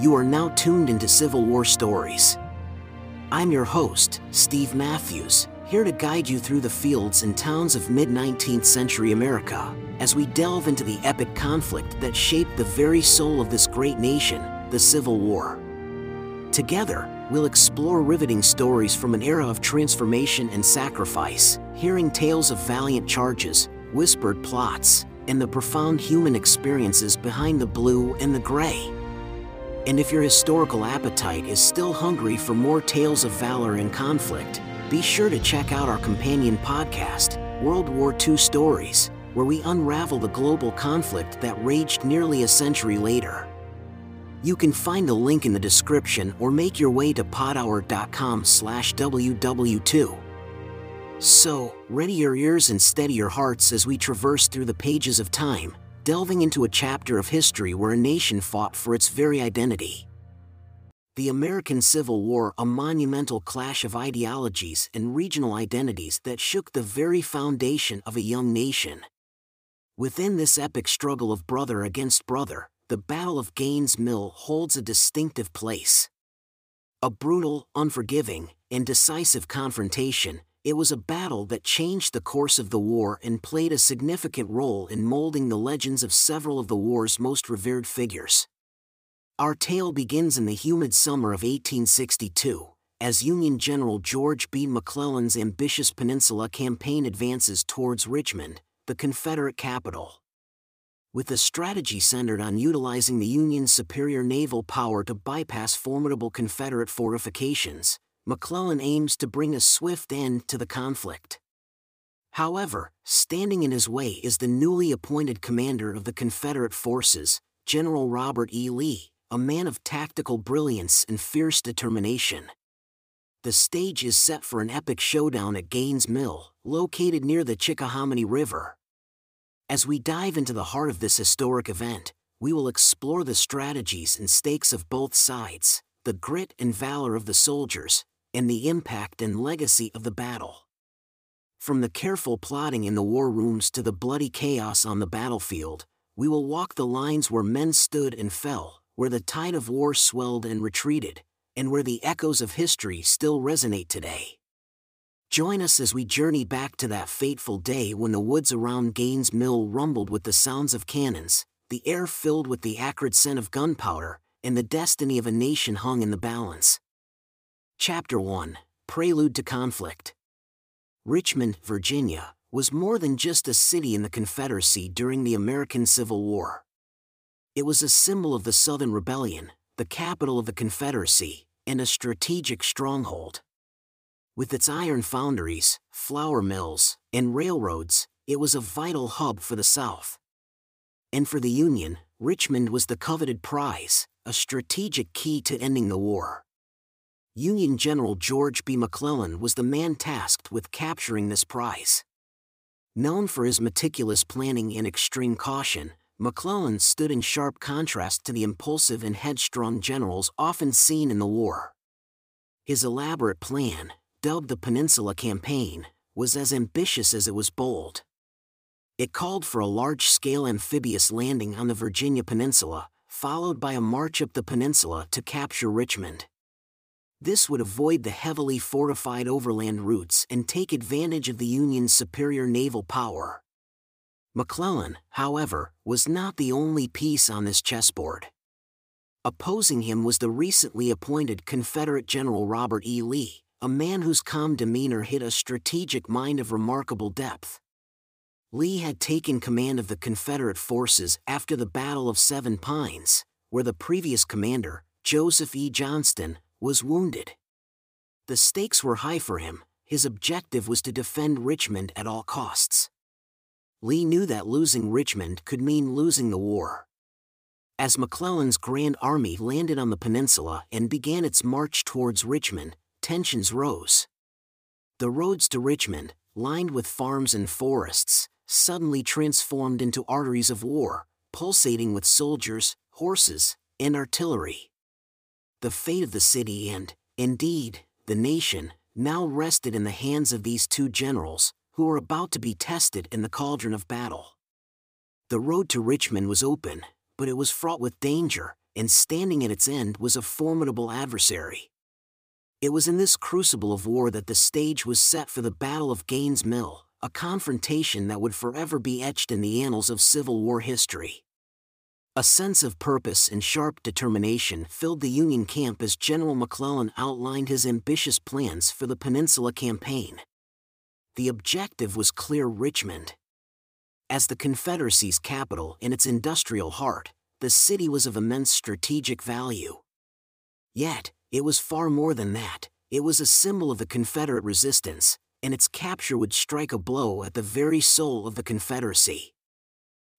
You are now tuned into Civil War stories. I'm your host, Steve Matthews, here to guide you through the fields and towns of mid 19th century America as we delve into the epic conflict that shaped the very soul of this great nation, the Civil War. Together, we'll explore riveting stories from an era of transformation and sacrifice, hearing tales of valiant charges, whispered plots, and the profound human experiences behind the blue and the gray. And if your historical appetite is still hungry for more tales of valor and conflict, be sure to check out our companion podcast, World War II Stories, where we unravel the global conflict that raged nearly a century later. You can find the link in the description or make your way to podhour.com slash WW2. So, ready your ears and steady your hearts as we traverse through the pages of time, delving into a chapter of history where a nation fought for its very identity. The American Civil War, a monumental clash of ideologies and regional identities that shook the very foundation of a young nation. Within this epic struggle of brother against brother, the Battle of Gaines Mill holds a distinctive place. A brutal, unforgiving, and decisive confrontation, it was a battle that changed the course of the war and played a significant role in molding the legends of several of the war's most revered figures. Our tale begins in the humid summer of 1862, as Union General George B. McClellan's ambitious Peninsula campaign advances towards Richmond, the Confederate capital. With a strategy centered on utilizing the Union's superior naval power to bypass formidable Confederate fortifications, McClellan aims to bring a swift end to the conflict. However, standing in his way is the newly appointed commander of the Confederate forces, General Robert E. Lee, a man of tactical brilliance and fierce determination. The stage is set for an epic showdown at Gaines Mill, located near the Chickahominy River. As we dive into the heart of this historic event, we will explore the strategies and stakes of both sides, the grit and valor of the soldiers, and the impact and legacy of the battle. From the careful plotting in the war rooms to the bloody chaos on the battlefield, we will walk the lines where men stood and fell, where the tide of war swelled and retreated, and where the echoes of history still resonate today. Join us as we journey back to that fateful day when the woods around Gaines Mill rumbled with the sounds of cannons, the air filled with the acrid scent of gunpowder, and the destiny of a nation hung in the balance. Chapter 1 Prelude to Conflict Richmond, Virginia, was more than just a city in the Confederacy during the American Civil War. It was a symbol of the Southern Rebellion, the capital of the Confederacy, and a strategic stronghold. With its iron foundries, flour mills, and railroads, it was a vital hub for the South. And for the Union, Richmond was the coveted prize, a strategic key to ending the war. Union General George B. McClellan was the man tasked with capturing this prize. Known for his meticulous planning and extreme caution, McClellan stood in sharp contrast to the impulsive and headstrong generals often seen in the war. His elaborate plan, dubbed the Peninsula Campaign, was as ambitious as it was bold. It called for a large scale amphibious landing on the Virginia Peninsula, followed by a march up the peninsula to capture Richmond. This would avoid the heavily fortified overland routes and take advantage of the Union's superior naval power. McClellan, however, was not the only piece on this chessboard. Opposing him was the recently appointed Confederate General Robert E. Lee, a man whose calm demeanor hid a strategic mind of remarkable depth. Lee had taken command of the Confederate forces after the Battle of Seven Pines, where the previous commander, Joseph E. Johnston, was wounded. The stakes were high for him, his objective was to defend Richmond at all costs. Lee knew that losing Richmond could mean losing the war. As McClellan's Grand Army landed on the peninsula and began its march towards Richmond, tensions rose. The roads to Richmond, lined with farms and forests, suddenly transformed into arteries of war, pulsating with soldiers, horses, and artillery the fate of the city and, indeed, the nation, now rested in the hands of these two generals, who were about to be tested in the cauldron of battle. The road to Richmond was open, but it was fraught with danger, and standing at its end was a formidable adversary. It was in this crucible of war that the stage was set for the Battle of Gaines Mill, a confrontation that would forever be etched in the annals of Civil War history. A sense of purpose and sharp determination filled the Union camp as General McClellan outlined his ambitious plans for the Peninsula Campaign. The objective was clear Richmond. As the Confederacy's capital and its industrial heart, the city was of immense strategic value. Yet, it was far more than that, it was a symbol of the Confederate resistance, and its capture would strike a blow at the very soul of the Confederacy.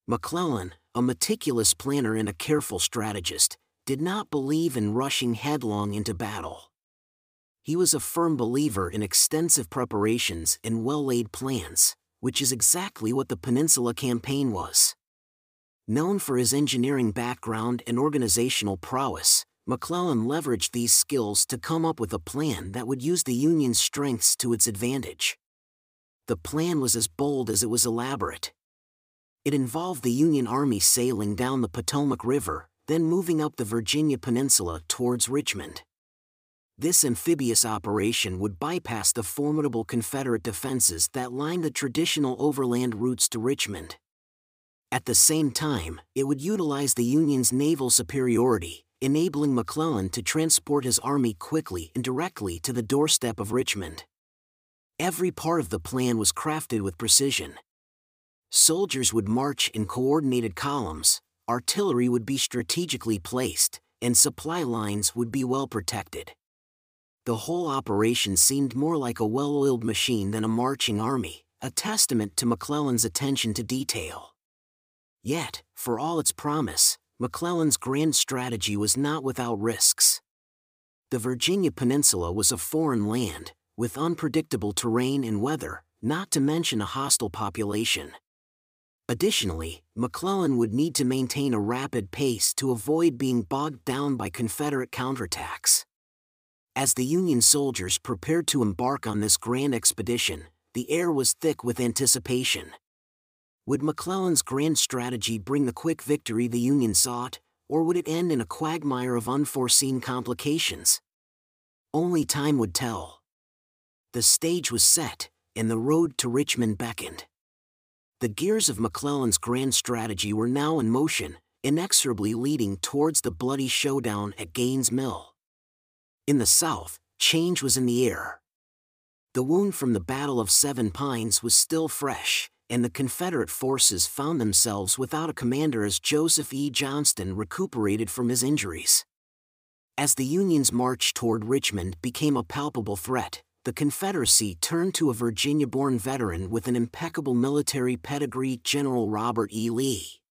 McClellan, a meticulous planner and a careful strategist, did not believe in rushing headlong into battle. He was a firm believer in extensive preparations and well laid plans, which is exactly what the Peninsula Campaign was. Known for his engineering background and organizational prowess, McClellan leveraged these skills to come up with a plan that would use the Union's strengths to its advantage. The plan was as bold as it was elaborate. It involved the Union Army sailing down the Potomac River, then moving up the Virginia Peninsula towards Richmond. This amphibious operation would bypass the formidable Confederate defenses that lined the traditional overland routes to Richmond. At the same time, it would utilize the Union's naval superiority, enabling McClellan to transport his army quickly and directly to the doorstep of Richmond. Every part of the plan was crafted with precision. Soldiers would march in coordinated columns, artillery would be strategically placed, and supply lines would be well protected. The whole operation seemed more like a well oiled machine than a marching army, a testament to McClellan's attention to detail. Yet, for all its promise, McClellan's grand strategy was not without risks. The Virginia Peninsula was a foreign land, with unpredictable terrain and weather, not to mention a hostile population. Additionally, McClellan would need to maintain a rapid pace to avoid being bogged down by Confederate counterattacks. As the Union soldiers prepared to embark on this grand expedition, the air was thick with anticipation. Would McClellan's grand strategy bring the quick victory the Union sought, or would it end in a quagmire of unforeseen complications? Only time would tell. The stage was set, and the road to Richmond beckoned. The gears of McClellan's grand strategy were now in motion, inexorably leading towards the bloody showdown at Gaines Mill. In the South, change was in the air. The wound from the Battle of Seven Pines was still fresh, and the Confederate forces found themselves without a commander as Joseph E. Johnston recuperated from his injuries. As the Union's march toward Richmond became a palpable threat, the Confederacy turned to a Virginia born veteran with an impeccable military pedigree, General Robert E. Lee.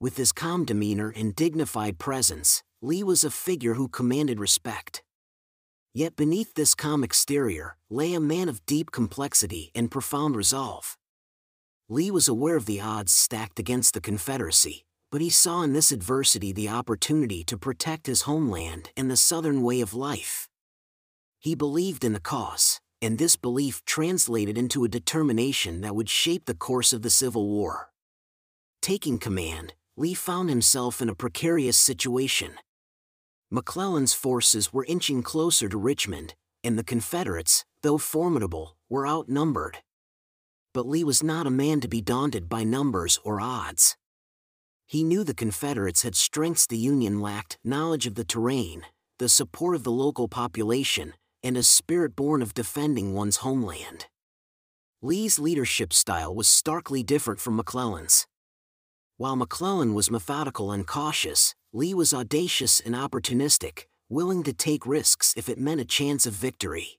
With his calm demeanor and dignified presence, Lee was a figure who commanded respect. Yet beneath this calm exterior lay a man of deep complexity and profound resolve. Lee was aware of the odds stacked against the Confederacy, but he saw in this adversity the opportunity to protect his homeland and the Southern way of life. He believed in the cause, and this belief translated into a determination that would shape the course of the Civil War. Taking command, Lee found himself in a precarious situation. McClellan's forces were inching closer to Richmond, and the Confederates, though formidable, were outnumbered but Lee was not a man to be daunted by numbers or odds. He knew the Confederates had strengths the Union lacked knowledge of the terrain, the support of the local population, and a spirit born of defending one's homeland. Lee's leadership style was starkly different from McClellan's. While McClellan was methodical and cautious, Lee was audacious and opportunistic, willing to take risks if it meant a chance of victory.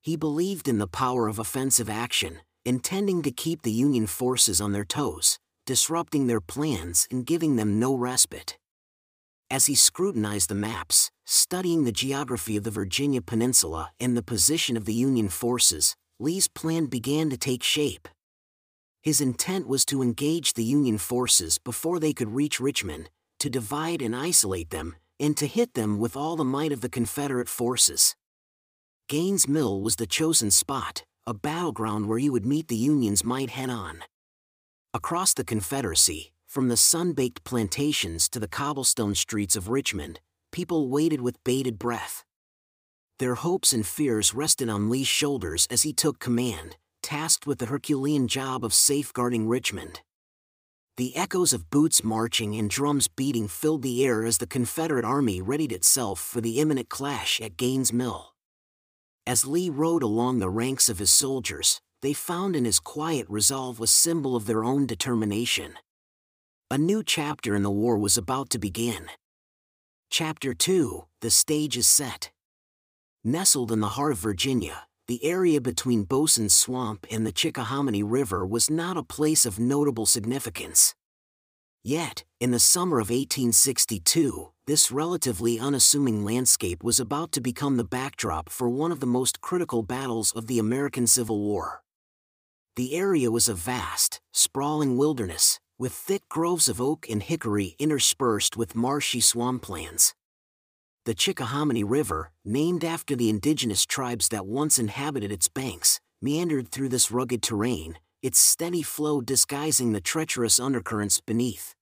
He believed in the power of offensive action, intending to keep the Union forces on their toes, disrupting their plans and giving them no respite. As he scrutinized the maps, studying the geography of the Virginia Peninsula and the position of the Union forces, Lee's plan began to take shape. His intent was to engage the Union forces before they could reach Richmond, to divide and isolate them, and to hit them with all the might of the Confederate forces. Gaines Mill was the chosen spot, a battleground where you would meet the Union's might head on. Across the Confederacy, From the sun-baked plantations to the cobblestone streets of Richmond, people waited with bated breath. Their hopes and fears rested on Lee's shoulders as he took command, tasked with the Herculean job of safeguarding Richmond. The echoes of boots marching and drums beating filled the air as the Confederate Army readied itself for the imminent clash at Gaines' Mill. As Lee rode along the ranks of his soldiers, they found in his quiet resolve a symbol of their own determination. A new chapter in the war was about to begin. Chapter 2 The stage is set. Nestled in the heart of Virginia, the area between Boatswain's Swamp and the Chickahominy River was not a place of notable significance. Yet, in the summer of 1862, this relatively unassuming landscape was about to become the backdrop for one of the most critical battles of the American Civil War. The area was a vast, sprawling wilderness, with thick groves of oak and hickory interspersed with marshy swamplands the Chickahominy River, named after the indigenous tribes that once inhabited its banks, meandered through this rugged terrain, its steady flow disguising the treacherous undercurrents beneath.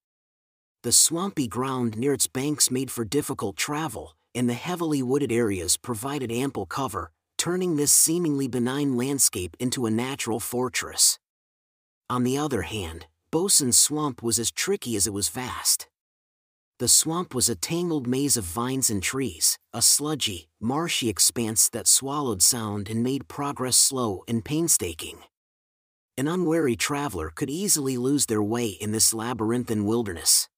The swampy ground near its banks made for difficult travel, and the heavily wooded areas provided ample cover, turning this seemingly benign landscape into a natural fortress. On the other hand, Boatswain's Swamp was as tricky as it was vast. The swamp was a tangled maze of vines and trees, a sludgy, marshy expanse that swallowed sound and made progress slow and painstaking. An unwary traveler could easily lose their way in this labyrinthine wilderness.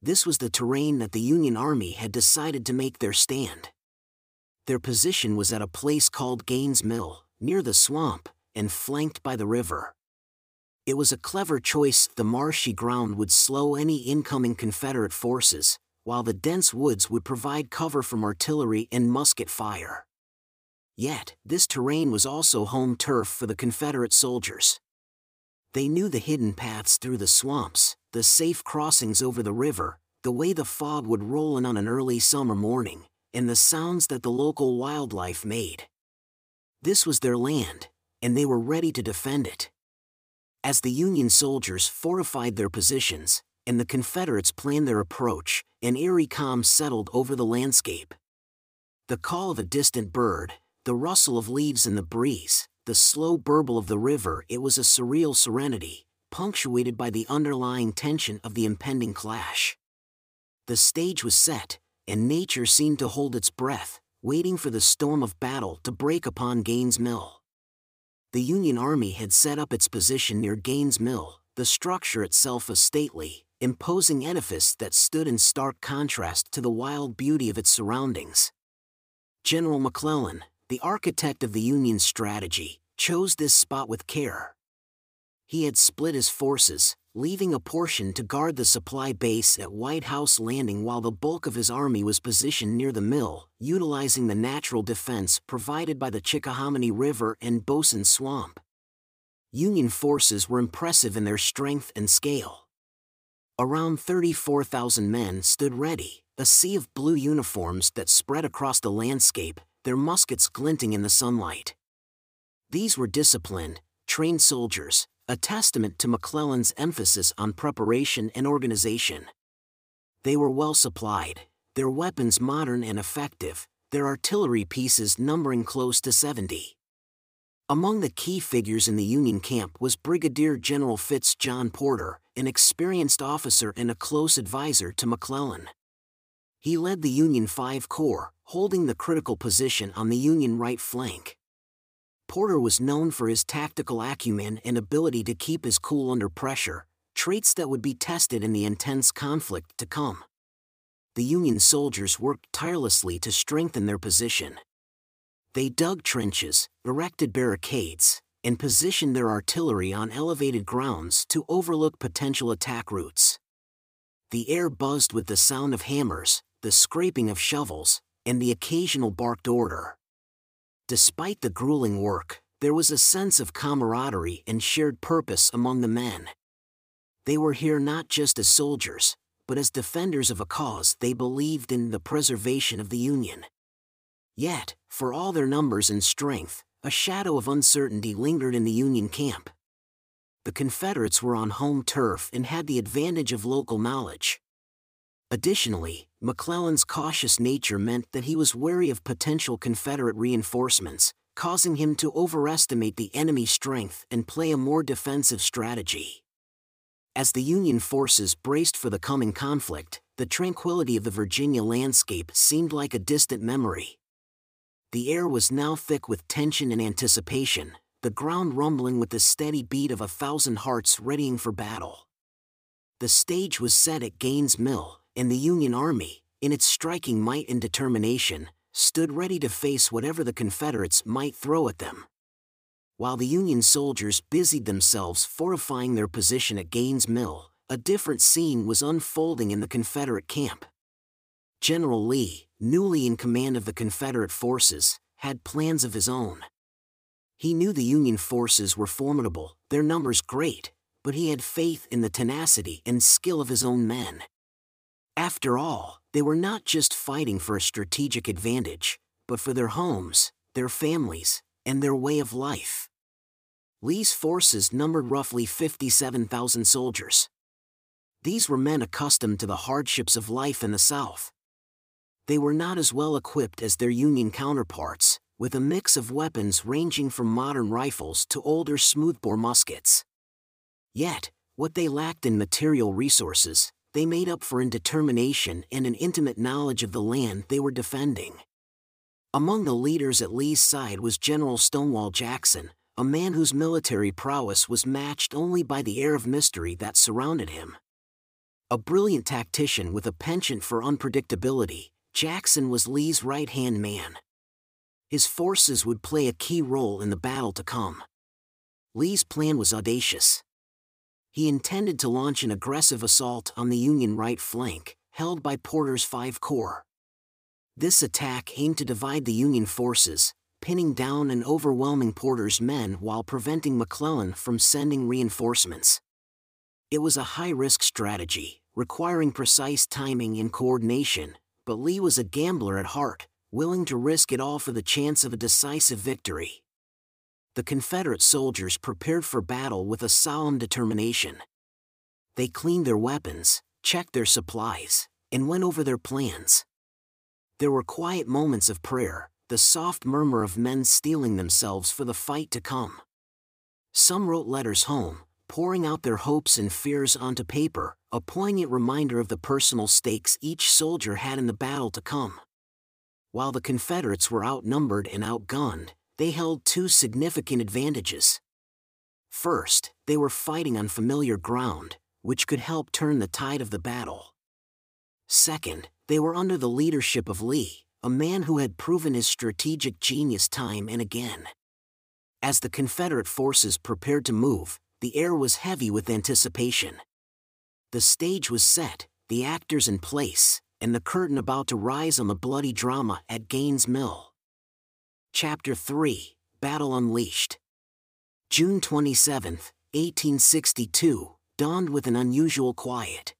This was the terrain that the Union Army had decided to make their stand. Their position was at a place called Gaines Mill, near the swamp, and flanked by the river. It was a clever choice, the marshy ground would slow any incoming Confederate forces, while the dense woods would provide cover from artillery and musket fire. Yet, this terrain was also home turf for the Confederate soldiers. They knew the hidden paths through the swamps, the safe crossings over the river, the way the fog would roll in on an early summer morning, and the sounds that the local wildlife made. This was their land, and they were ready to defend it. As the Union soldiers fortified their positions, and the Confederates planned their approach, an eerie calm settled over the landscape. The call of a distant bird, the rustle of leaves in the breeze, the slow burble of the river, it was a surreal serenity, punctuated by the underlying tension of the impending clash. The stage was set, and nature seemed to hold its breath, waiting for the storm of battle to break upon Gaines' Mill the Union Army had set up its position near Gaines Mill, the structure itself a stately, imposing edifice that stood in stark contrast to the wild beauty of its surroundings. General McClellan, the architect of the Union's strategy, chose this spot with care. He had split his forces, leaving a portion to guard the supply base at White House Landing while the bulk of his army was positioned near the mill, utilizing the natural defense provided by the Chickahominy River and Boatswain Swamp. Union forces were impressive in their strength and scale. Around 34,000 men stood ready, a sea of blue uniforms that spread across the landscape, their muskets glinting in the sunlight. These were disciplined, trained soldiers, a testament to McClellan's emphasis on preparation and organization. They were well supplied, their weapons modern and effective, their artillery pieces numbering close to 70. Among the key figures in the Union camp was Brigadier General Fitz John Porter, an experienced officer and a close advisor to McClellan. He led the Union 5 Corps, holding the critical position on the Union right flank. Porter was known for his tactical acumen and ability to keep his cool under pressure, traits that would be tested in the intense conflict to come. The Union soldiers worked tirelessly to strengthen their position. They dug trenches, erected barricades, and positioned their artillery on elevated grounds to overlook potential attack routes. The air buzzed with the sound of hammers, the scraping of shovels, and the occasional barked order. Despite the grueling work, there was a sense of camaraderie and shared purpose among the men. They were here not just as soldiers, but as defenders of a cause they believed in the preservation of the Union. Yet, for all their numbers and strength, a shadow of uncertainty lingered in the Union camp. The Confederates were on home turf and had the advantage of local knowledge. Additionally, McClellan's cautious nature meant that he was wary of potential Confederate reinforcements, causing him to overestimate the enemy's strength and play a more defensive strategy. As the Union forces braced for the coming conflict, the tranquility of the Virginia landscape seemed like a distant memory. The air was now thick with tension and anticipation, the ground rumbling with the steady beat of a thousand hearts readying for battle. The stage was set at Gaines' Mill, and the Union Army, in its striking might and determination, stood ready to face whatever the Confederates might throw at them. While the Union soldiers busied themselves fortifying their position at Gaines' Mill, a different scene was unfolding in the Confederate camp. General Lee, newly in command of the Confederate forces, had plans of his own. He knew the Union forces were formidable, their numbers great, but he had faith in the tenacity and skill of his own men. After all, they were not just fighting for a strategic advantage, but for their homes, their families, and their way of life. Lee's forces numbered roughly 57,000 soldiers. These were men accustomed to the hardships of life in the South. They were not as well equipped as their Union counterparts, with a mix of weapons ranging from modern rifles to older smoothbore muskets. Yet, what they lacked in material resources, they made up for in determination and an intimate knowledge of the land they were defending. Among the leaders at Lee's side was General Stonewall Jackson, a man whose military prowess was matched only by the air of mystery that surrounded him. A brilliant tactician with a penchant for unpredictability, Jackson was Lee's right hand man. His forces would play a key role in the battle to come. Lee's plan was audacious he intended to launch an aggressive assault on the Union right flank, held by Porter's Five Corps. This attack aimed to divide the Union forces, pinning down and overwhelming Porter's men while preventing McClellan from sending reinforcements. It was a high risk strategy, requiring precise timing and coordination, but Lee was a gambler at heart, willing to risk it all for the chance of a decisive victory the Confederate soldiers prepared for battle with a solemn determination. They cleaned their weapons, checked their supplies, and went over their plans. There were quiet moments of prayer, the soft murmur of men steeling themselves for the fight to come. Some wrote letters home, pouring out their hopes and fears onto paper, a poignant reminder of the personal stakes each soldier had in the battle to come. While the Confederates were outnumbered and outgunned, they held two significant advantages. First, they were fighting on familiar ground, which could help turn the tide of the battle. Second, they were under the leadership of Lee, a man who had proven his strategic genius time and again. As the Confederate forces prepared to move, the air was heavy with anticipation. The stage was set, the actors in place, and the curtain about to rise on the bloody drama at Gaines' Mill. Chapter 3 Battle Unleashed. June 27, 1862, dawned with an unusual quiet.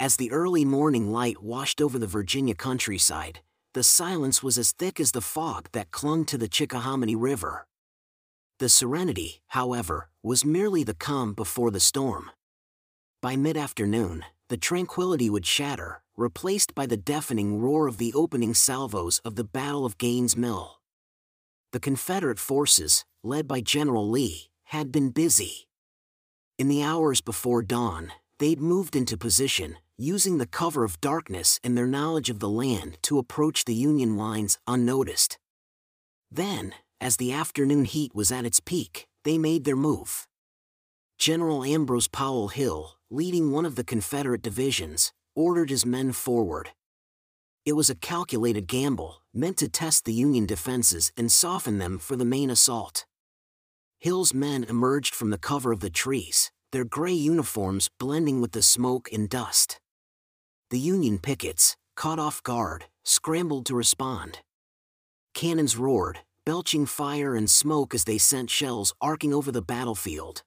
As the early morning light washed over the Virginia countryside, the silence was as thick as the fog that clung to the Chickahominy River. The serenity, however, was merely the calm before the storm. By mid afternoon, the tranquility would shatter, replaced by the deafening roar of the opening salvos of the Battle of Gaines' Mill the Confederate forces, led by General Lee, had been busy. In the hours before dawn, they'd moved into position, using the cover of darkness and their knowledge of the land to approach the Union lines unnoticed. Then, as the afternoon heat was at its peak, they made their move. General Ambrose Powell Hill, leading one of the Confederate divisions, ordered his men forward. It was a calculated gamble, meant to test the Union defenses and soften them for the main assault. Hill's men emerged from the cover of the trees, their gray uniforms blending with the smoke and dust. The Union pickets, caught off guard, scrambled to respond. Cannons roared, belching fire and smoke as they sent shells arcing over the battlefield.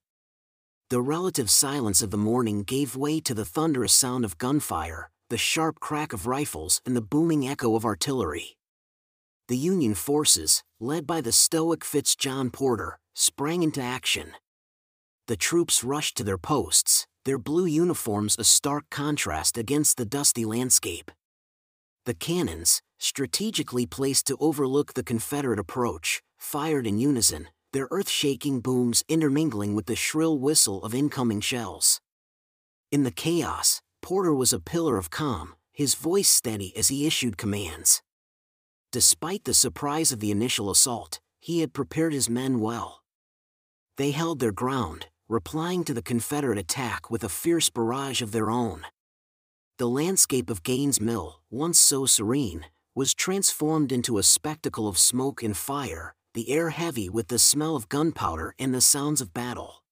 The relative silence of the morning gave way to the thunderous sound of gunfire, the sharp crack of rifles and the booming echo of artillery. The Union forces, led by the stoic Fitz John Porter, sprang into action. the troops rushed to their posts, their blue uniforms a stark contrast against the dusty landscape. The cannons, strategically placed to overlook the Confederate approach, fired in unison, their earth shaking booms intermingling with the shrill whistle of incoming shells. In the chaos, Porter was a pillar of calm, his voice steady as he issued commands. Despite the surprise of the initial assault, he had prepared his men well. They held their ground, replying to the Confederate attack with a fierce barrage of their own. The landscape of Gaines Mill, once so serene, was transformed into a spectacle of smoke and fire, the air heavy with the smell of gunpowder and the sounds of battle.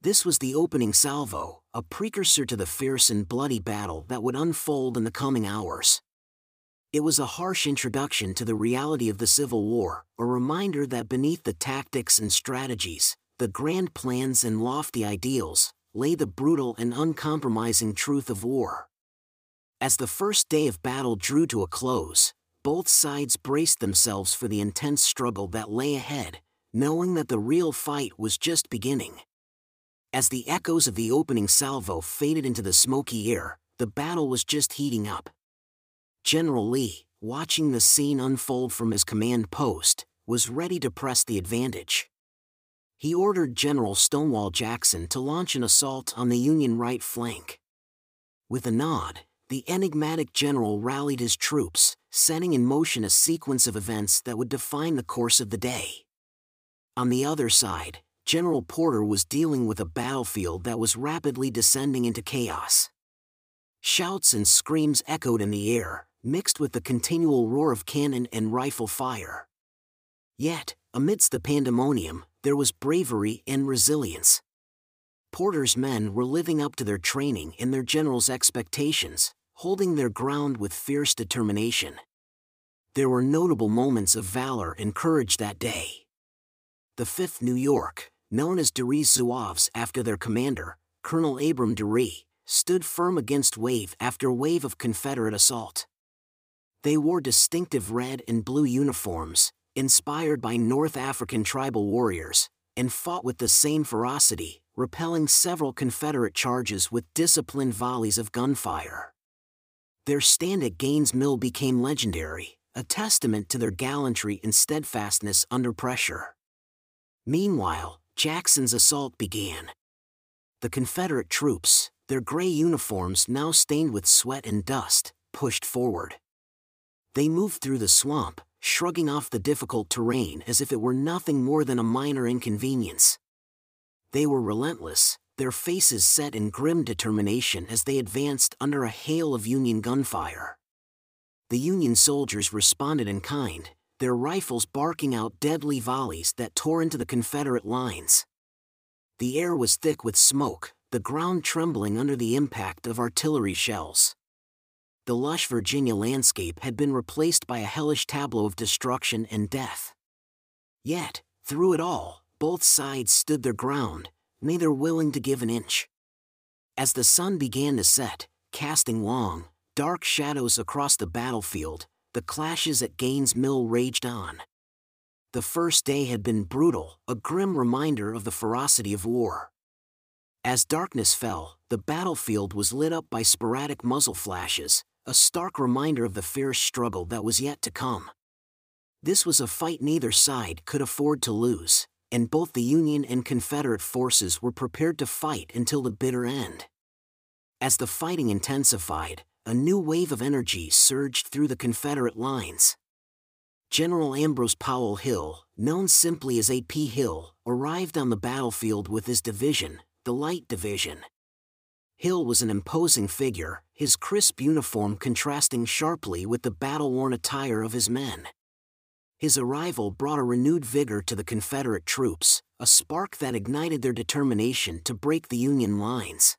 This was the opening salvo, a precursor to the fierce and bloody battle that would unfold in the coming hours. It was a harsh introduction to the reality of the Civil War, a reminder that beneath the tactics and strategies, the grand plans and lofty ideals, lay the brutal and uncompromising truth of war. As the first day of battle drew to a close, both sides braced themselves for the intense struggle that lay ahead, knowing that the real fight was just beginning. As the echoes of the opening salvo faded into the smoky air, the battle was just heating up. General Lee, watching the scene unfold from his command post, was ready to press the advantage. He ordered General Stonewall Jackson to launch an assault on the Union right flank. With a nod, the enigmatic general rallied his troops, setting in motion a sequence of events that would define the course of the day. On the other side, General Porter was dealing with a battlefield that was rapidly descending into chaos. Shouts and screams echoed in the air, mixed with the continual roar of cannon and rifle fire. Yet, amidst the pandemonium, there was bravery and resilience. Porter's men were living up to their training and their general's expectations, holding their ground with fierce determination. There were notable moments of valor and courage that day. The 5th New York, known as Dury's Zouaves after their commander, Colonel Abram Dury, stood firm against wave after wave of Confederate assault. They wore distinctive red and blue uniforms, inspired by North African tribal warriors, and fought with the same ferocity, repelling several Confederate charges with disciplined volleys of gunfire. Their stand at Gaines Mill became legendary, a testament to their gallantry and steadfastness under pressure. Meanwhile, Jackson's assault began. The Confederate troops, their gray uniforms now stained with sweat and dust, pushed forward. They moved through the swamp, shrugging off the difficult terrain as if it were nothing more than a minor inconvenience. They were relentless, their faces set in grim determination as they advanced under a hail of Union gunfire. The Union soldiers responded in kind, their rifles barking out deadly volleys that tore into the Confederate lines. The air was thick with smoke, the ground trembling under the impact of artillery shells. The lush Virginia landscape had been replaced by a hellish tableau of destruction and death. Yet, through it all, both sides stood their ground, neither willing to give an inch. As the sun began to set, casting long, dark shadows across the battlefield, the clashes at Gaines Mill raged on. The first day had been brutal, a grim reminder of the ferocity of war. As darkness fell, the battlefield was lit up by sporadic muzzle flashes, a stark reminder of the fierce struggle that was yet to come. This was a fight neither side could afford to lose, and both the Union and Confederate forces were prepared to fight until the bitter end. As the fighting intensified, a new wave of energy surged through the Confederate lines. General Ambrose Powell Hill, known simply as A.P. Hill, arrived on the battlefield with his division, the Light Division. Hill was an imposing figure, his crisp uniform contrasting sharply with the battle-worn attire of his men. His arrival brought a renewed vigor to the Confederate troops, a spark that ignited their determination to break the Union lines.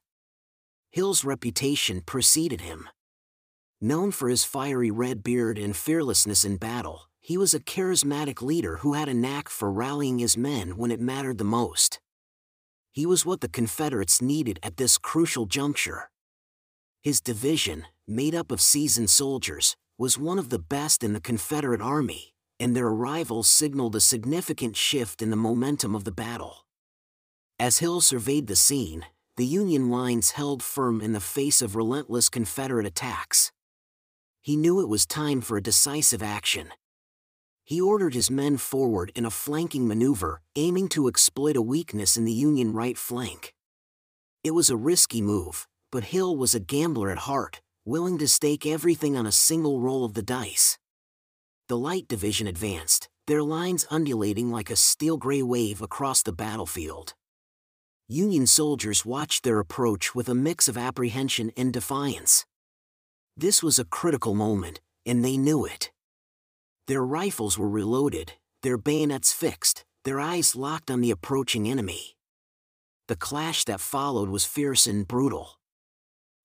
Hill's reputation preceded him. Known for his fiery red beard and fearlessness in battle, he was a charismatic leader who had a knack for rallying his men when it mattered the most he was what the Confederates needed at this crucial juncture. His division, made up of seasoned soldiers, was one of the best in the Confederate Army, and their arrival signaled a significant shift in the momentum of the battle. As Hill surveyed the scene, the Union lines held firm in the face of relentless Confederate attacks. He knew it was time for a decisive action. He ordered his men forward in a flanking maneuver, aiming to exploit a weakness in the Union right flank. It was a risky move, but Hill was a gambler at heart, willing to stake everything on a single roll of the dice. The Light Division advanced, their lines undulating like a steel gray wave across the battlefield. Union soldiers watched their approach with a mix of apprehension and defiance. This was a critical moment, and they knew it. Their rifles were reloaded, their bayonets fixed, their eyes locked on the approaching enemy. The clash that followed was fierce and brutal.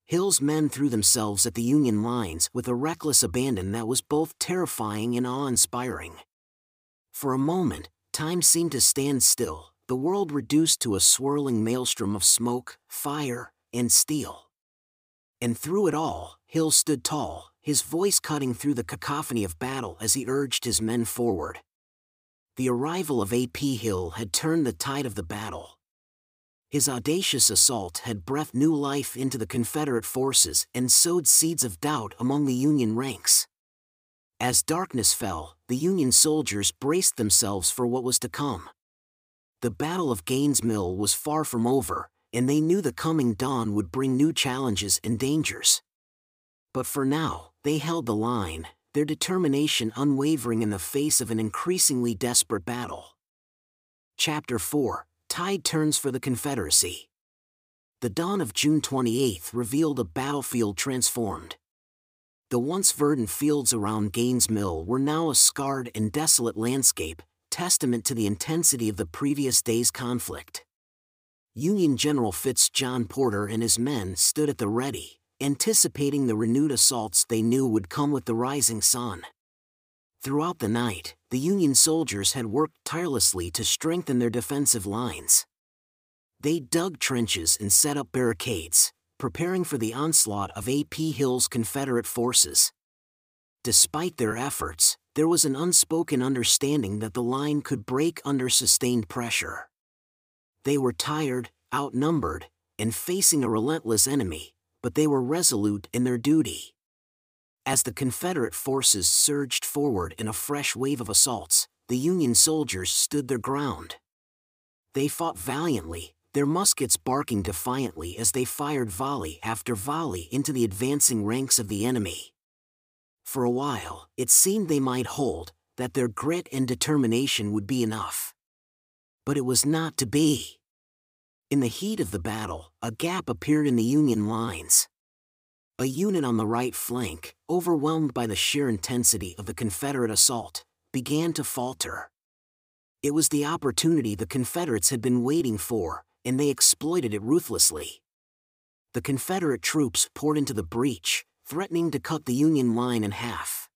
Hill's men threw themselves at the Union lines with a reckless abandon that was both terrifying and awe inspiring. For a moment, time seemed to stand still, the world reduced to a swirling maelstrom of smoke, fire, and steel. And through it all, Hill stood tall, his voice cutting through the cacophony of battle as he urged his men forward. The arrival of A.P. Hill had turned the tide of the battle. His audacious assault had breathed new life into the Confederate forces and sowed seeds of doubt among the Union ranks. As darkness fell, the Union soldiers braced themselves for what was to come. The Battle of Gaines' Mill was far from over, and they knew the coming dawn would bring new challenges and dangers. But for now, they held the line, their determination unwavering in the face of an increasingly desperate battle. Chapter 4 Tide Turns for the Confederacy. The dawn of June 28 revealed a battlefield transformed. The once verdant fields around Gaines Mill were now a scarred and desolate landscape, testament to the intensity of the previous day's conflict. Union General Fitz John Porter and his men stood at the ready, anticipating the renewed assaults they knew would come with the rising sun. Throughout the night, the Union soldiers had worked tirelessly to strengthen their defensive lines. They dug trenches and set up barricades, preparing for the onslaught of A.P. Hill's Confederate forces. Despite their efforts, there was an unspoken understanding that the line could break under sustained pressure. They were tired, outnumbered, and facing a relentless enemy, but they were resolute in their duty. As the Confederate forces surged forward in a fresh wave of assaults, the Union soldiers stood their ground. They fought valiantly, their muskets barking defiantly as they fired volley after volley into the advancing ranks of the enemy. For a while, it seemed they might hold, that their grit and determination would be enough. But it was not to be. In the heat of the battle, a gap appeared in the Union lines. A unit on the right flank, overwhelmed by the sheer intensity of the Confederate assault, began to falter. It was the opportunity the Confederates had been waiting for, and they exploited it ruthlessly. The Confederate troops poured into the breach, threatening to cut the Union line in half.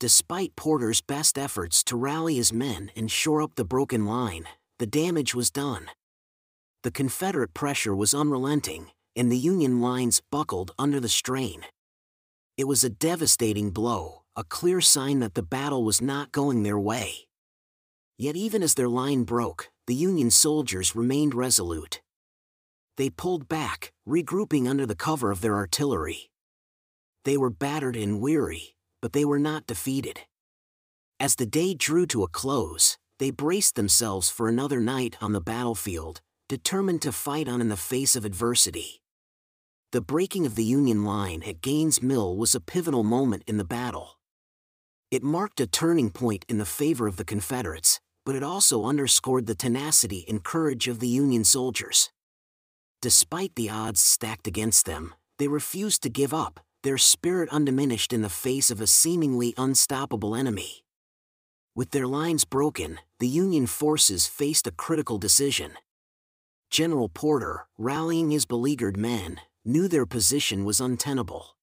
Despite Porter's best efforts to rally his men and shore up the broken line, the damage was done the Confederate pressure was unrelenting, and the Union lines buckled under the strain. It was a devastating blow, a clear sign that the battle was not going their way. Yet even as their line broke, the Union soldiers remained resolute. They pulled back, regrouping under the cover of their artillery. They were battered and weary, but they were not defeated. As the day drew to a close, they braced themselves for another night on the battlefield, determined to fight on in the face of adversity. The breaking of the Union line at Gaines Mill was a pivotal moment in the battle. It marked a turning point in the favor of the Confederates, but it also underscored the tenacity and courage of the Union soldiers. Despite the odds stacked against them, they refused to give up, their spirit undiminished in the face of a seemingly unstoppable enemy. With their lines broken, the Union forces faced a critical decision. General Porter, rallying his beleaguered men, knew their position was untenable.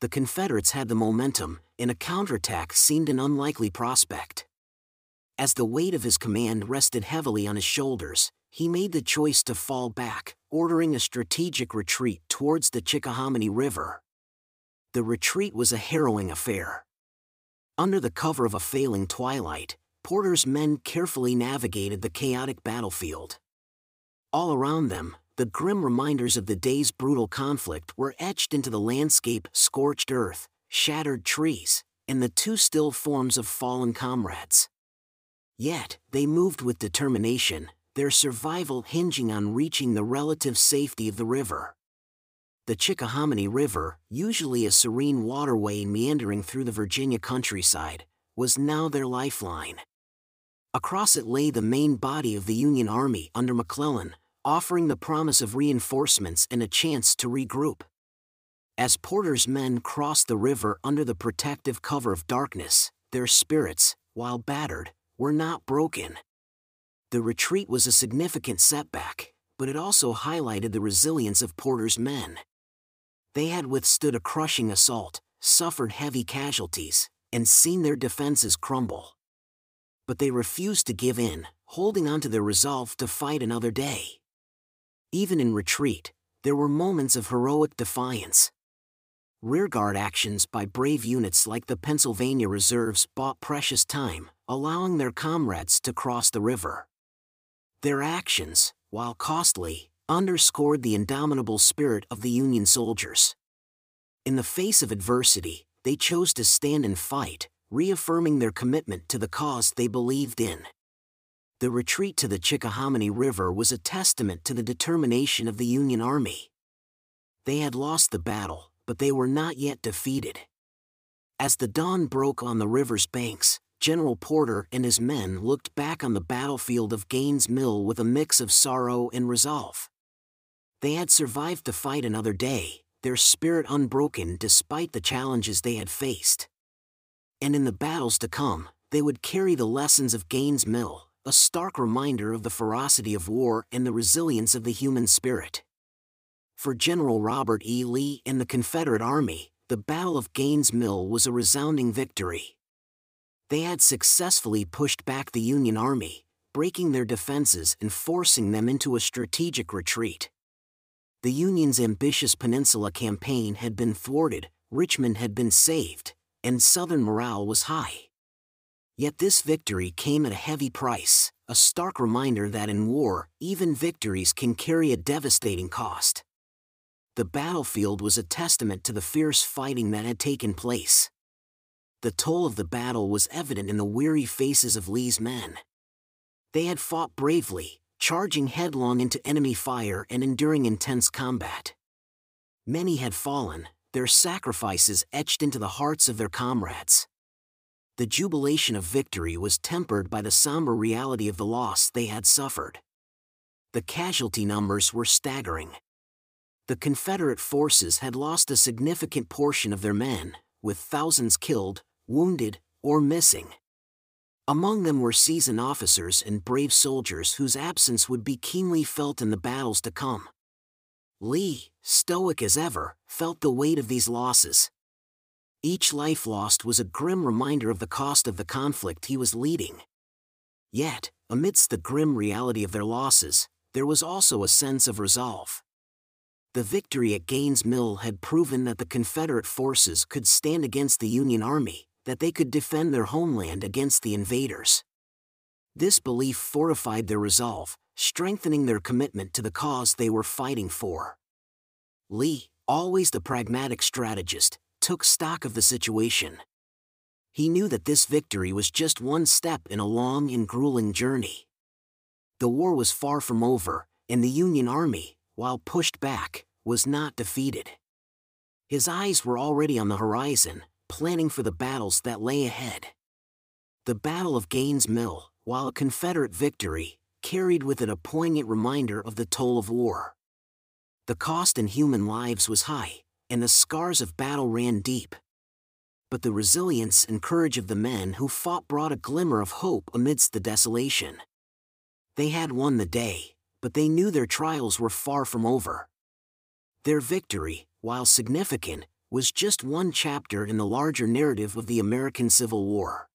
The Confederates had the momentum, and a counterattack seemed an unlikely prospect. As the weight of his command rested heavily on his shoulders, he made the choice to fall back, ordering a strategic retreat towards the Chickahominy River. The retreat was a harrowing affair. Under the cover of a failing twilight, Porter's men carefully navigated the chaotic battlefield. All around them, the grim reminders of the day's brutal conflict were etched into the landscape scorched earth, shattered trees, and the two still forms of fallen comrades. Yet, they moved with determination, their survival hinging on reaching the relative safety of the river. The Chickahominy River, usually a serene waterway meandering through the Virginia countryside, was now their lifeline. Across it lay the main body of the Union Army under McClellan, offering the promise of reinforcements and a chance to regroup. As Porter's men crossed the river under the protective cover of darkness, their spirits, while battered, were not broken. The retreat was a significant setback, but it also highlighted the resilience of Porter's men. They had withstood a crushing assault, suffered heavy casualties, and seen their defenses crumble. But they refused to give in, holding on to their resolve to fight another day. Even in retreat, there were moments of heroic defiance. Rearguard actions by brave units like the Pennsylvania Reserves bought precious time, allowing their comrades to cross the river. Their actions, while costly, underscored the indomitable spirit of the Union soldiers. In the face of adversity, they chose to stand and fight, reaffirming their commitment to the cause they believed in. The retreat to the Chickahominy River was a testament to the determination of the Union Army. They had lost the battle, but they were not yet defeated. As the dawn broke on the river's banks, General Porter and his men looked back on the battlefield of Gaines Mill with a mix of sorrow and resolve. They had survived to fight another day, their spirit unbroken despite the challenges they had faced. And in the battles to come, they would carry the lessons of Gaines Mill, a stark reminder of the ferocity of war and the resilience of the human spirit. For General Robert E. Lee and the Confederate Army, the Battle of Gaines Mill was a resounding victory. They had successfully pushed back the Union Army, breaking their defenses and forcing them into a strategic retreat. The Union's ambitious Peninsula campaign had been thwarted, Richmond had been saved, and Southern morale was high. Yet this victory came at a heavy price, a stark reminder that in war, even victories can carry a devastating cost. The battlefield was a testament to the fierce fighting that had taken place the toll of the battle was evident in the weary faces of Lee's men. They had fought bravely, charging headlong into enemy fire and enduring intense combat. Many had fallen, their sacrifices etched into the hearts of their comrades. The jubilation of victory was tempered by the somber reality of the loss they had suffered. The casualty numbers were staggering. The Confederate forces had lost a significant portion of their men, with thousands killed, wounded, or missing. Among them were seasoned officers and brave soldiers whose absence would be keenly felt in the battles to come. Lee, stoic as ever, felt the weight of these losses. Each life lost was a grim reminder of the cost of the conflict he was leading. Yet, amidst the grim reality of their losses, there was also a sense of resolve. The victory at Gaines Mill had proven that the Confederate forces could stand against the Union Army, that they could defend their homeland against the invaders. This belief fortified their resolve, strengthening their commitment to the cause they were fighting for. Lee, always the pragmatic strategist, took stock of the situation. He knew that this victory was just one step in a long and grueling journey. The war was far from over, and the Union Army, while pushed back, was not defeated. His eyes were already on the horizon, planning for the battles that lay ahead. The Battle of Gaines Mill, while a Confederate victory, carried with it a poignant reminder of the toll of war. The cost in human lives was high, and the scars of battle ran deep. But the resilience and courage of the men who fought brought a glimmer of hope amidst the desolation. They had won the day, but they knew their trials were far from over. Their victory, while significant, was just one chapter in the larger narrative of the American Civil War.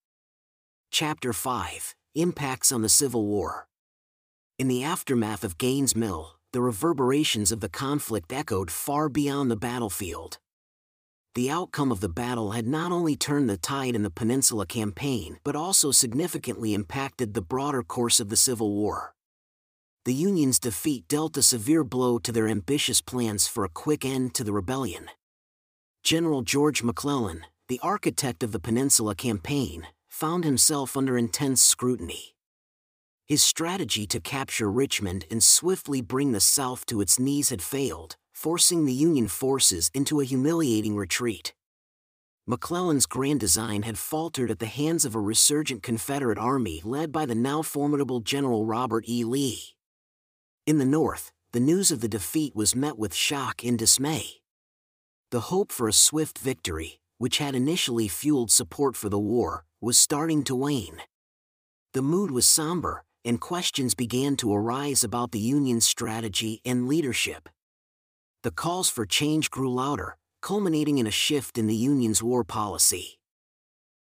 Chapter 5 Impacts on the Civil War. In the aftermath of Gaines Mill, the reverberations of the conflict echoed far beyond the battlefield. The outcome of the battle had not only turned the tide in the Peninsula Campaign but also significantly impacted the broader course of the Civil War. the Union's defeat dealt a severe blow to their ambitious plans for a quick end to the rebellion. General George McClellan, the architect of the Peninsula Campaign, found himself under intense scrutiny. His strategy to capture Richmond and swiftly bring the South to its knees had failed, forcing the Union forces into a humiliating retreat. McClellan's grand design had faltered at the hands of a resurgent Confederate army led by the now formidable General Robert E. Lee. In the North, the news of the defeat was met with shock and dismay. The hope for a swift victory, which had initially fueled support for the war, was starting to wane. The mood was somber, and questions began to arise about the Union's strategy and leadership. The calls for change grew louder, culminating in a shift in the Union's war policy.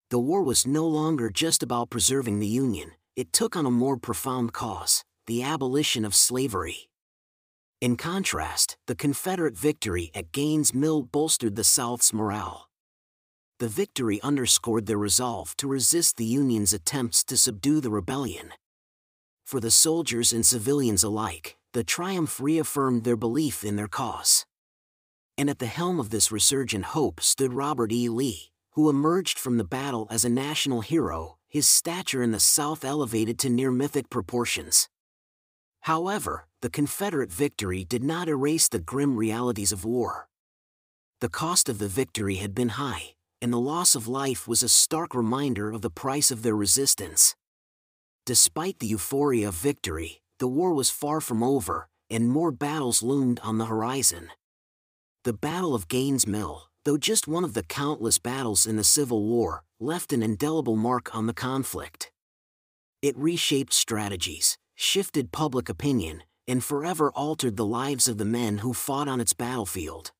The war was no longer just about preserving the Union, it took on a more profound cause the abolition of slavery. In contrast, the Confederate victory at Gaines' Mill bolstered the South's morale. The victory underscored their resolve to resist the Union's attempts to subdue the rebellion. For the soldiers and civilians alike, the triumph reaffirmed their belief in their cause and at the helm of this resurgent hope stood Robert E. Lee, who emerged from the battle as a national hero, his stature in the South elevated to near mythic proportions. However, the Confederate victory did not erase the grim realities of war. The cost of the victory had been high, and the loss of life was a stark reminder of the price of their resistance. Despite the euphoria of victory, the war was far from over, and more battles loomed on the horizon. The Battle of Gaines' Mill, though just one of the countless battles in the Civil War, left an indelible mark on the conflict. It reshaped strategies, shifted public opinion, and forever altered the lives of the men who fought on its battlefield.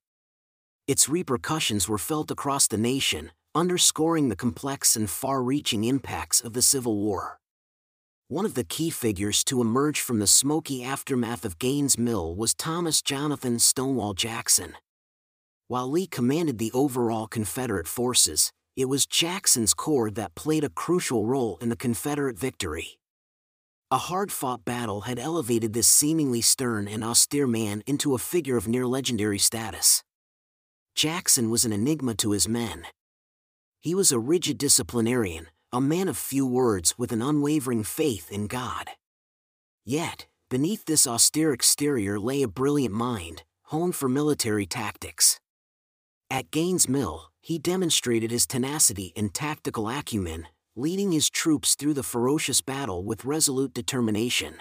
Its repercussions were felt across the nation, underscoring the complex and far reaching impacts of the Civil War. One of the key figures to emerge from the smoky aftermath of Gaines' Mill was Thomas Jonathan Stonewall Jackson. While Lee commanded the overall Confederate forces, it was Jackson's corps that played a crucial role in the Confederate victory. A hard fought battle had elevated this seemingly stern and austere man into a figure of near legendary status. Jackson was an enigma to his men. He was a rigid disciplinarian, a man of few words with an unwavering faith in God. Yet, beneath this austere exterior lay a brilliant mind, honed for military tactics. At Gaines' Mill, he demonstrated his tenacity and tactical acumen, leading his troops through the ferocious battle with resolute determination.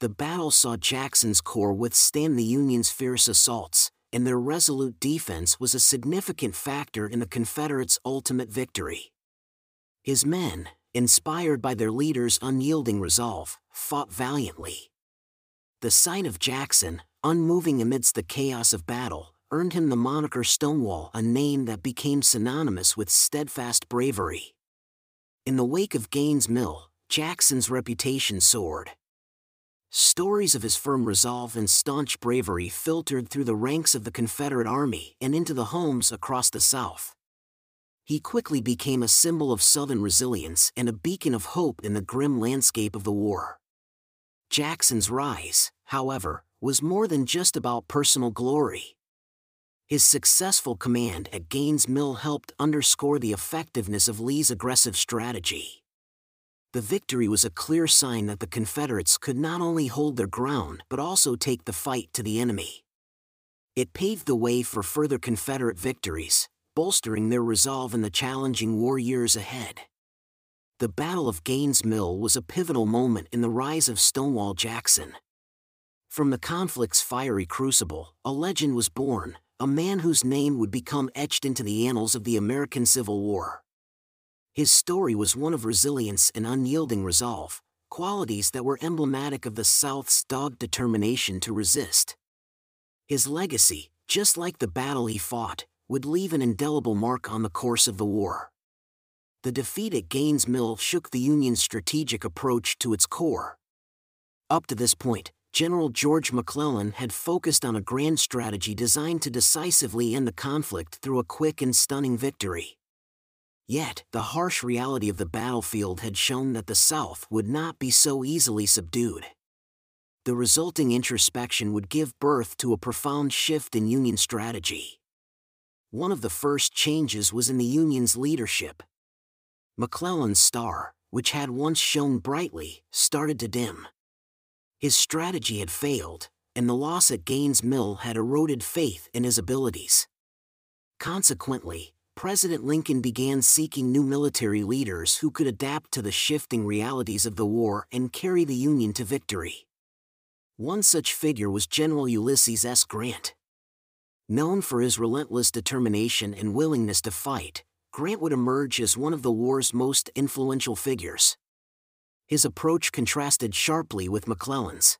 The battle saw Jackson's corps withstand the Union's fierce assaults, and their resolute defense was a significant factor in the Confederates' ultimate victory. His men, inspired by their leader's unyielding resolve, fought valiantly. The sight of Jackson, unmoving amidst the chaos of battle, earned him the moniker Stonewall, a name that became synonymous with steadfast bravery. In the wake of Gaines' Mill, Jackson's reputation soared. Stories of his firm resolve and staunch bravery filtered through the ranks of the Confederate Army and into the homes across the South. He quickly became a symbol of Southern resilience and a beacon of hope in the grim landscape of the war. Jackson's rise, however, was more than just about personal glory. His successful command at Gaines' Mill helped underscore the effectiveness of Lee's aggressive strategy. The victory was a clear sign that the Confederates could not only hold their ground but also take the fight to the enemy. It paved the way for further Confederate victories, bolstering their resolve in the challenging war years ahead. The Battle of Gaines' Mill was a pivotal moment in the rise of Stonewall Jackson. From the conflict's fiery crucible, a legend was born, a man whose name would become etched into the annals of the American Civil War. His story was one of resilience and unyielding resolve, qualities that were emblematic of the South's dogged determination to resist. His legacy, just like the battle he fought, would leave an indelible mark on the course of the war. The defeat at Gaines' Mill shook the Union's strategic approach to its core. Up to this point, General George McClellan had focused on a grand strategy designed to decisively end the conflict through a quick and stunning victory. Yet, the harsh reality of the battlefield had shown that the South would not be so easily subdued. The resulting introspection would give birth to a profound shift in Union strategy. One of the first changes was in the Union's leadership. McClellan's star, which had once shone brightly, started to dim. His strategy had failed, and the loss at Gaines Mill had eroded faith in his abilities. Consequently, President Lincoln began seeking new military leaders who could adapt to the shifting realities of the war and carry the Union to victory. One such figure was General Ulysses S. Grant. Known for his relentless determination and willingness to fight, Grant would emerge as one of the war's most influential figures. His approach contrasted sharply with McClellan's.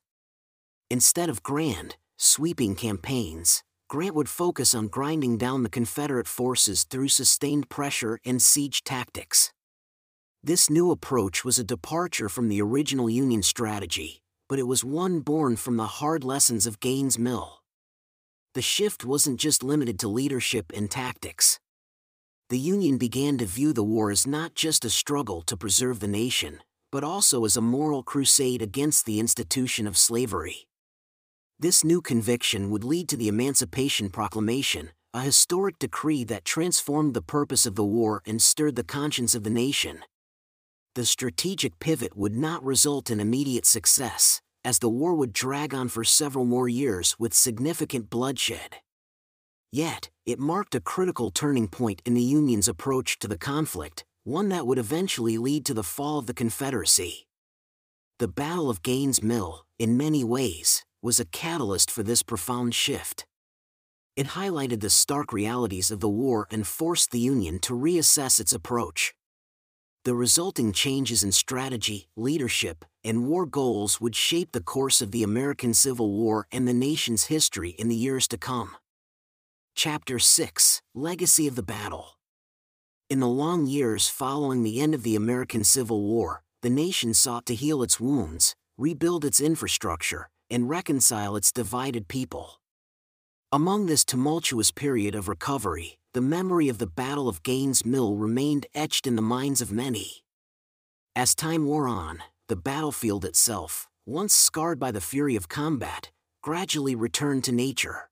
Instead of grand, sweeping campaigns, Grant would focus on grinding down the Confederate forces through sustained pressure and siege tactics. This new approach was a departure from the original Union strategy, but it was one born from the hard lessons of Gaines Mill. The shift wasn't just limited to leadership and tactics. The Union began to view the war as not just a struggle to preserve the nation, but also as a moral crusade against the institution of slavery. This new conviction would lead to the Emancipation Proclamation, a historic decree that transformed the purpose of the war and stirred the conscience of the nation. The strategic pivot would not result in immediate success, as the war would drag on for several more years with significant bloodshed. Yet, it marked a critical turning point in the Union's approach to the conflict, one that would eventually lead to the fall of the Confederacy. The Battle of Gaines Mill, in many ways, was a catalyst for this profound shift. It highlighted the stark realities of the war and forced the Union to reassess its approach. The resulting changes in strategy, leadership, and war goals would shape the course of the American Civil War and the nation's history in the years to come. Chapter 6 Legacy of the Battle In the long years following the end of the American Civil War, the nation sought to heal its wounds, rebuild its infrastructure, and reconcile its divided people. Among this tumultuous period of recovery, the memory of the Battle of Gaines Mill remained etched in the minds of many. As time wore on, the battlefield itself, once scarred by the fury of combat, gradually returned to nature.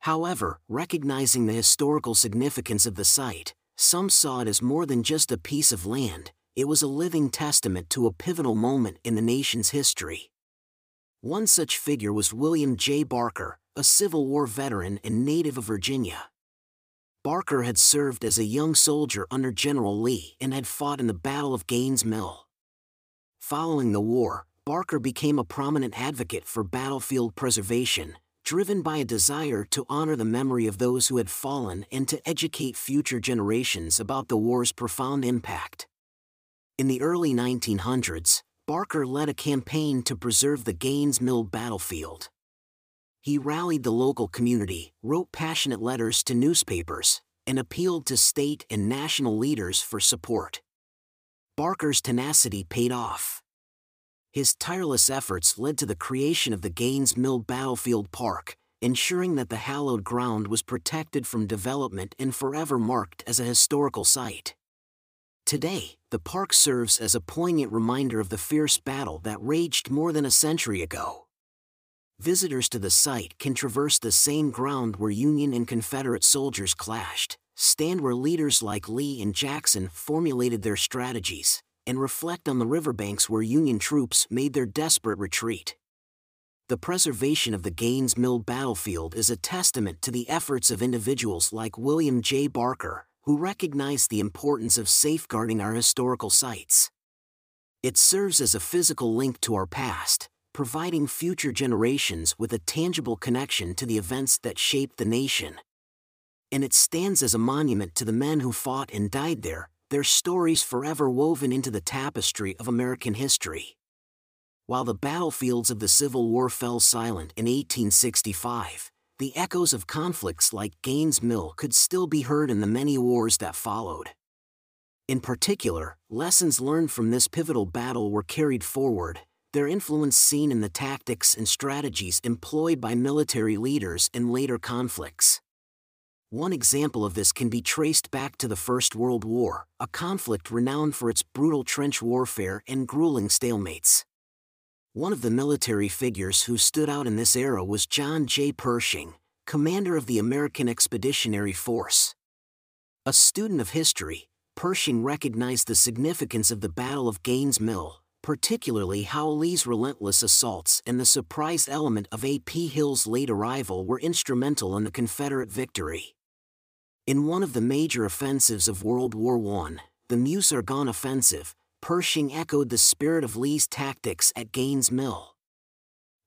However, recognizing the historical significance of the site, some saw it as more than just a piece of land, it was a living testament to a pivotal moment in the nation's history. One such figure was William J. Barker, a Civil War veteran and native of Virginia. Barker had served as a young soldier under General Lee and had fought in the Battle of Gaines Mill. Following the war, Barker became a prominent advocate for battlefield preservation, driven by a desire to honor the memory of those who had fallen and to educate future generations about the war's profound impact. In the early 1900s, Barker led a campaign to preserve the Gaines Mill battlefield. He rallied the local community, wrote passionate letters to newspapers, and appealed to state and national leaders for support. Barker's tenacity paid off. His tireless efforts led to the creation of the Gaines Mill Battlefield Park, ensuring that the hallowed ground was protected from development and forever marked as a historical site. Today, the park serves as a poignant reminder of the fierce battle that raged more than a century ago. Visitors to the site can traverse the same ground where Union and Confederate soldiers clashed, stand where leaders like Lee and Jackson formulated their strategies, and reflect on the riverbanks where Union troops made their desperate retreat. The preservation of the Gaines Mill battlefield is a testament to the efforts of individuals like William J. Barker, who recognized the importance of safeguarding our historical sites. It serves as a physical link to our past, providing future generations with a tangible connection to the events that shaped the nation. And it stands as a monument to the men who fought and died there, their stories forever woven into the tapestry of American history. While the battlefields of the Civil War fell silent in 1865, the echoes of conflicts like Gaines Mill could still be heard in the many wars that followed. In particular, lessons learned from this pivotal battle were carried forward, their influence seen in the tactics and strategies employed by military leaders in later conflicts. One example of this can be traced back to the First World War, a conflict renowned for its brutal trench warfare and grueling stalemates. One of the military figures who stood out in this era was John J. Pershing, commander of the American Expeditionary Force. A student of history, Pershing recognized the significance of the Battle of Gaines Mill, particularly how Lee's relentless assaults and the surprise element of A.P. Hill's late arrival were instrumental in the Confederate victory. In one of the major offensives of World War I, the Meuse-Argonne Offensive, Pershing echoed the spirit of Lee's tactics at Gaines Mill.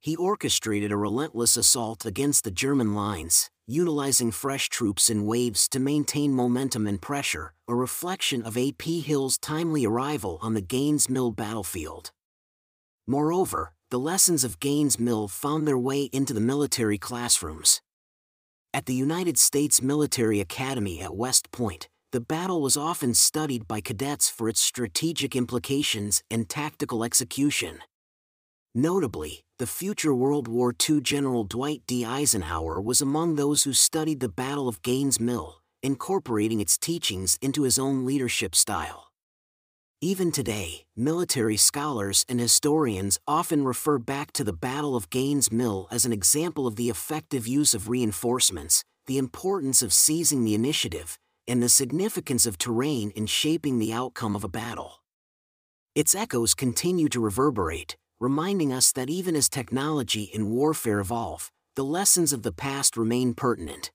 He orchestrated a relentless assault against the German lines, utilizing fresh troops in waves to maintain momentum and pressure, a reflection of A.P. Hill's timely arrival on the Gaines Mill battlefield. Moreover, the lessons of Gaines Mill found their way into the military classrooms. At the United States Military Academy at West Point, the battle was often studied by cadets for its strategic implications and tactical execution. Notably, the future World War II General Dwight D. Eisenhower was among those who studied the Battle of Gaines Mill, incorporating its teachings into his own leadership style. Even today, military scholars and historians often refer back to the Battle of Gaines Mill as an example of the effective use of reinforcements, the importance of seizing the initiative, and the significance of terrain in shaping the outcome of a battle. Its echoes continue to reverberate, reminding us that even as technology and warfare evolve, the lessons of the past remain pertinent.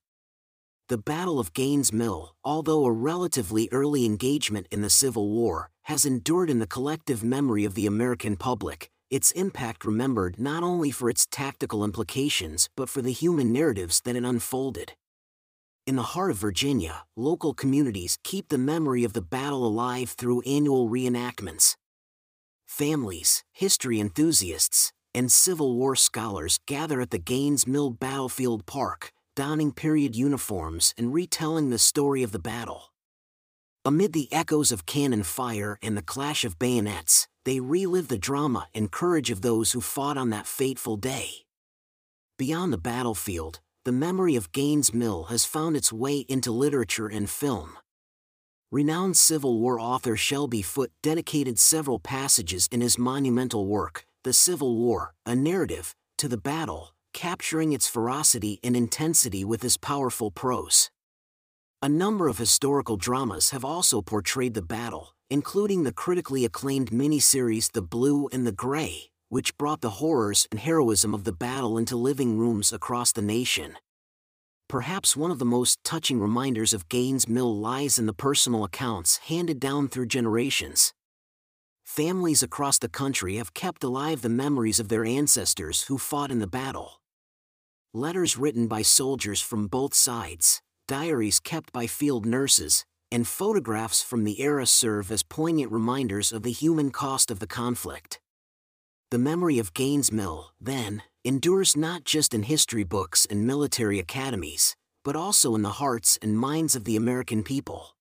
The Battle of Gaines Mill, although a relatively early engagement in the Civil War, has endured in the collective memory of the American public, its impact remembered not only for its tactical implications but for the human narratives that it unfolded. In the heart of Virginia, local communities keep the memory of the battle alive through annual reenactments. Families, history enthusiasts, and Civil War scholars gather at the Gaines Mill Battlefield Park, donning period uniforms and retelling the story of the battle. Amid the echoes of cannon fire and the clash of bayonets, they relive the drama and courage of those who fought on that fateful day. Beyond the battlefield, the memory of Gaines Mill has found its way into literature and film. Renowned Civil War author Shelby Foote dedicated several passages in his monumental work, The Civil War, a narrative, to the battle, capturing its ferocity and intensity with his powerful prose. A number of historical dramas have also portrayed the battle, including the critically acclaimed miniseries The Blue and the Gray, which brought the horrors and heroism of the battle into living rooms across the nation. Perhaps one of the most touching reminders of Gaines Mill lies in the personal accounts handed down through generations. Families across the country have kept alive the memories of their ancestors who fought in the battle. Letters written by soldiers from both sides, diaries kept by field nurses, and photographs from the era serve as poignant reminders of the human cost of the conflict. The memory of Gaines Mill, then, endures not just in history books and military academies, but also in the hearts and minds of the American people.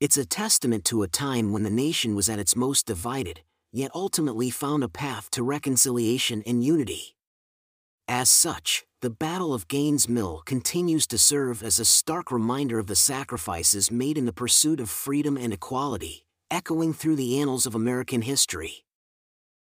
It's a testament to a time when the nation was at its most divided, yet ultimately found a path to reconciliation and unity. As such, the Battle of Gaines Mill continues to serve as a stark reminder of the sacrifices made in the pursuit of freedom and equality, echoing through the annals of American history.